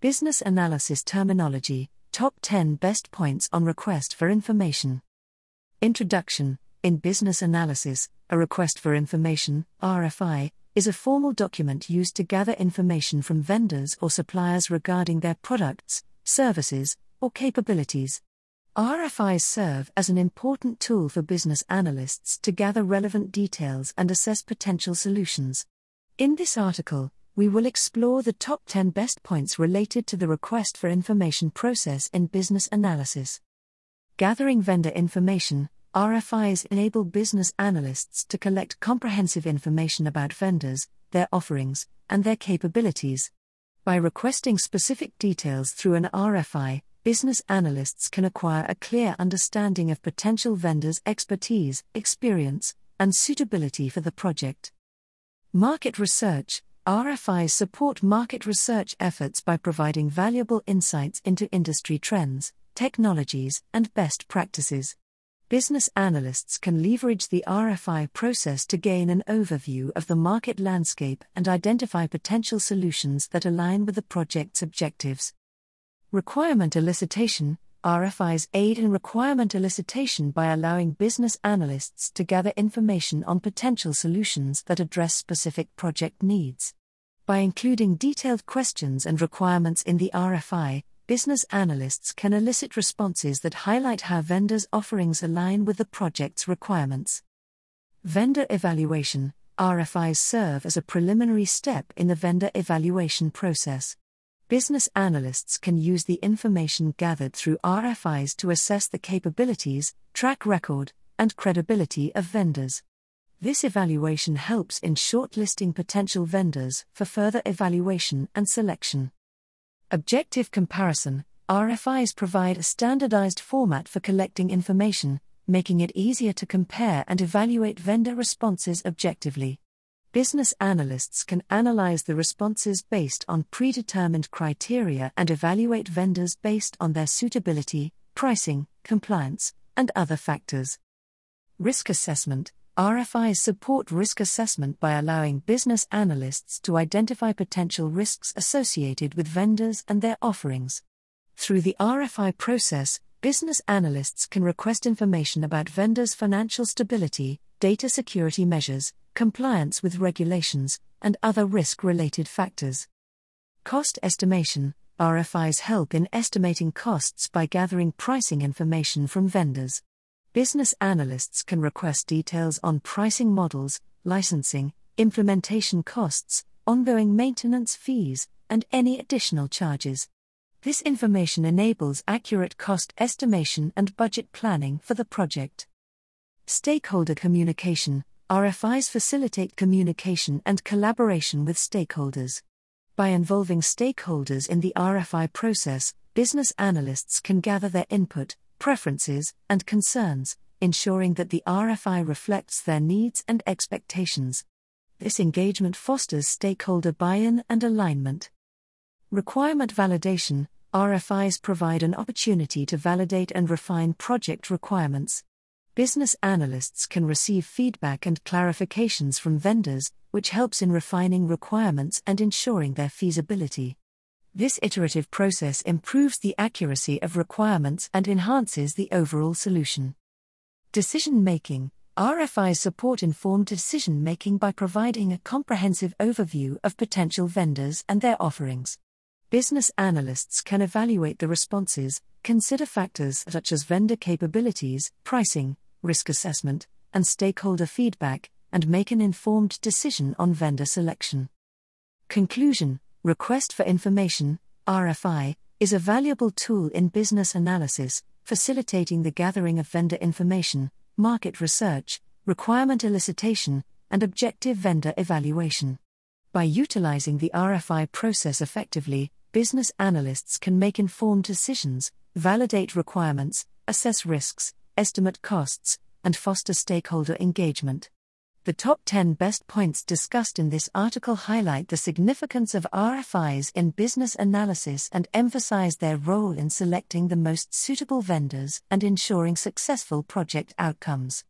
Business Analysis Terminology Top 10 Best Points on Request for Information. Introduction In business analysis, a request for information, RFI, is a formal document used to gather information from vendors or suppliers regarding their products, services, or capabilities. RFIs serve as an important tool for business analysts to gather relevant details and assess potential solutions. In this article, we will explore the top 10 best points related to the request for information process in business analysis. Gathering vendor information, RFIs enable business analysts to collect comprehensive information about vendors, their offerings, and their capabilities. By requesting specific details through an RFI, business analysts can acquire a clear understanding of potential vendors' expertise, experience, and suitability for the project. Market research RFIs support market research efforts by providing valuable insights into industry trends, technologies, and best practices. Business analysts can leverage the RFI process to gain an overview of the market landscape and identify potential solutions that align with the project's objectives. Requirement elicitation RFIs aid in requirement elicitation by allowing business analysts to gather information on potential solutions that address specific project needs. By including detailed questions and requirements in the RFI, business analysts can elicit responses that highlight how vendors' offerings align with the project's requirements. Vendor evaluation RFIs serve as a preliminary step in the vendor evaluation process. Business analysts can use the information gathered through RFIs to assess the capabilities, track record, and credibility of vendors. This evaluation helps in shortlisting potential vendors for further evaluation and selection. Objective comparison RFIs provide a standardized format for collecting information, making it easier to compare and evaluate vendor responses objectively. Business analysts can analyze the responses based on predetermined criteria and evaluate vendors based on their suitability, pricing, compliance, and other factors. Risk assessment RFIs support risk assessment by allowing business analysts to identify potential risks associated with vendors and their offerings. Through the RFI process, business analysts can request information about vendors' financial stability, data security measures, compliance with regulations, and other risk related factors. Cost estimation RFIs help in estimating costs by gathering pricing information from vendors business analysts can request details on pricing models, licensing, implementation costs, ongoing maintenance fees, and any additional charges. This information enables accurate cost estimation and budget planning for the project. Stakeholder communication RFIs facilitate communication and collaboration with stakeholders. By involving stakeholders in the RFI process, business analysts can gather their input, preferences, and concerns, ensuring that the RFI reflects their needs and expectations. This engagement fosters stakeholder buy in and alignment. Requirement validation RFIs provide an opportunity to validate and refine project requirements. Business analysts can receive feedback and clarifications from vendors, which helps in refining requirements and ensuring their feasibility. This iterative process improves the accuracy of requirements and enhances the overall solution. Decision making RFIs support informed decision making by providing a comprehensive overview of potential vendors and their offerings. Business analysts can evaluate the responses, consider factors such as vendor capabilities, pricing, risk assessment, and stakeholder feedback, and make an informed decision on vendor selection. Conclusion Request for Information, RFI, is a valuable tool in business analysis, facilitating the gathering of vendor information, market research, requirement elicitation, and objective vendor evaluation. By utilizing the RFI process effectively, business analysts can make informed decisions, validate requirements, assess risks, estimate costs, and foster stakeholder engagement. The top 10 best points discussed in this article highlight the significance of RFIs in business analysis and emphasize their role in selecting the most suitable vendors and ensuring successful project outcomes.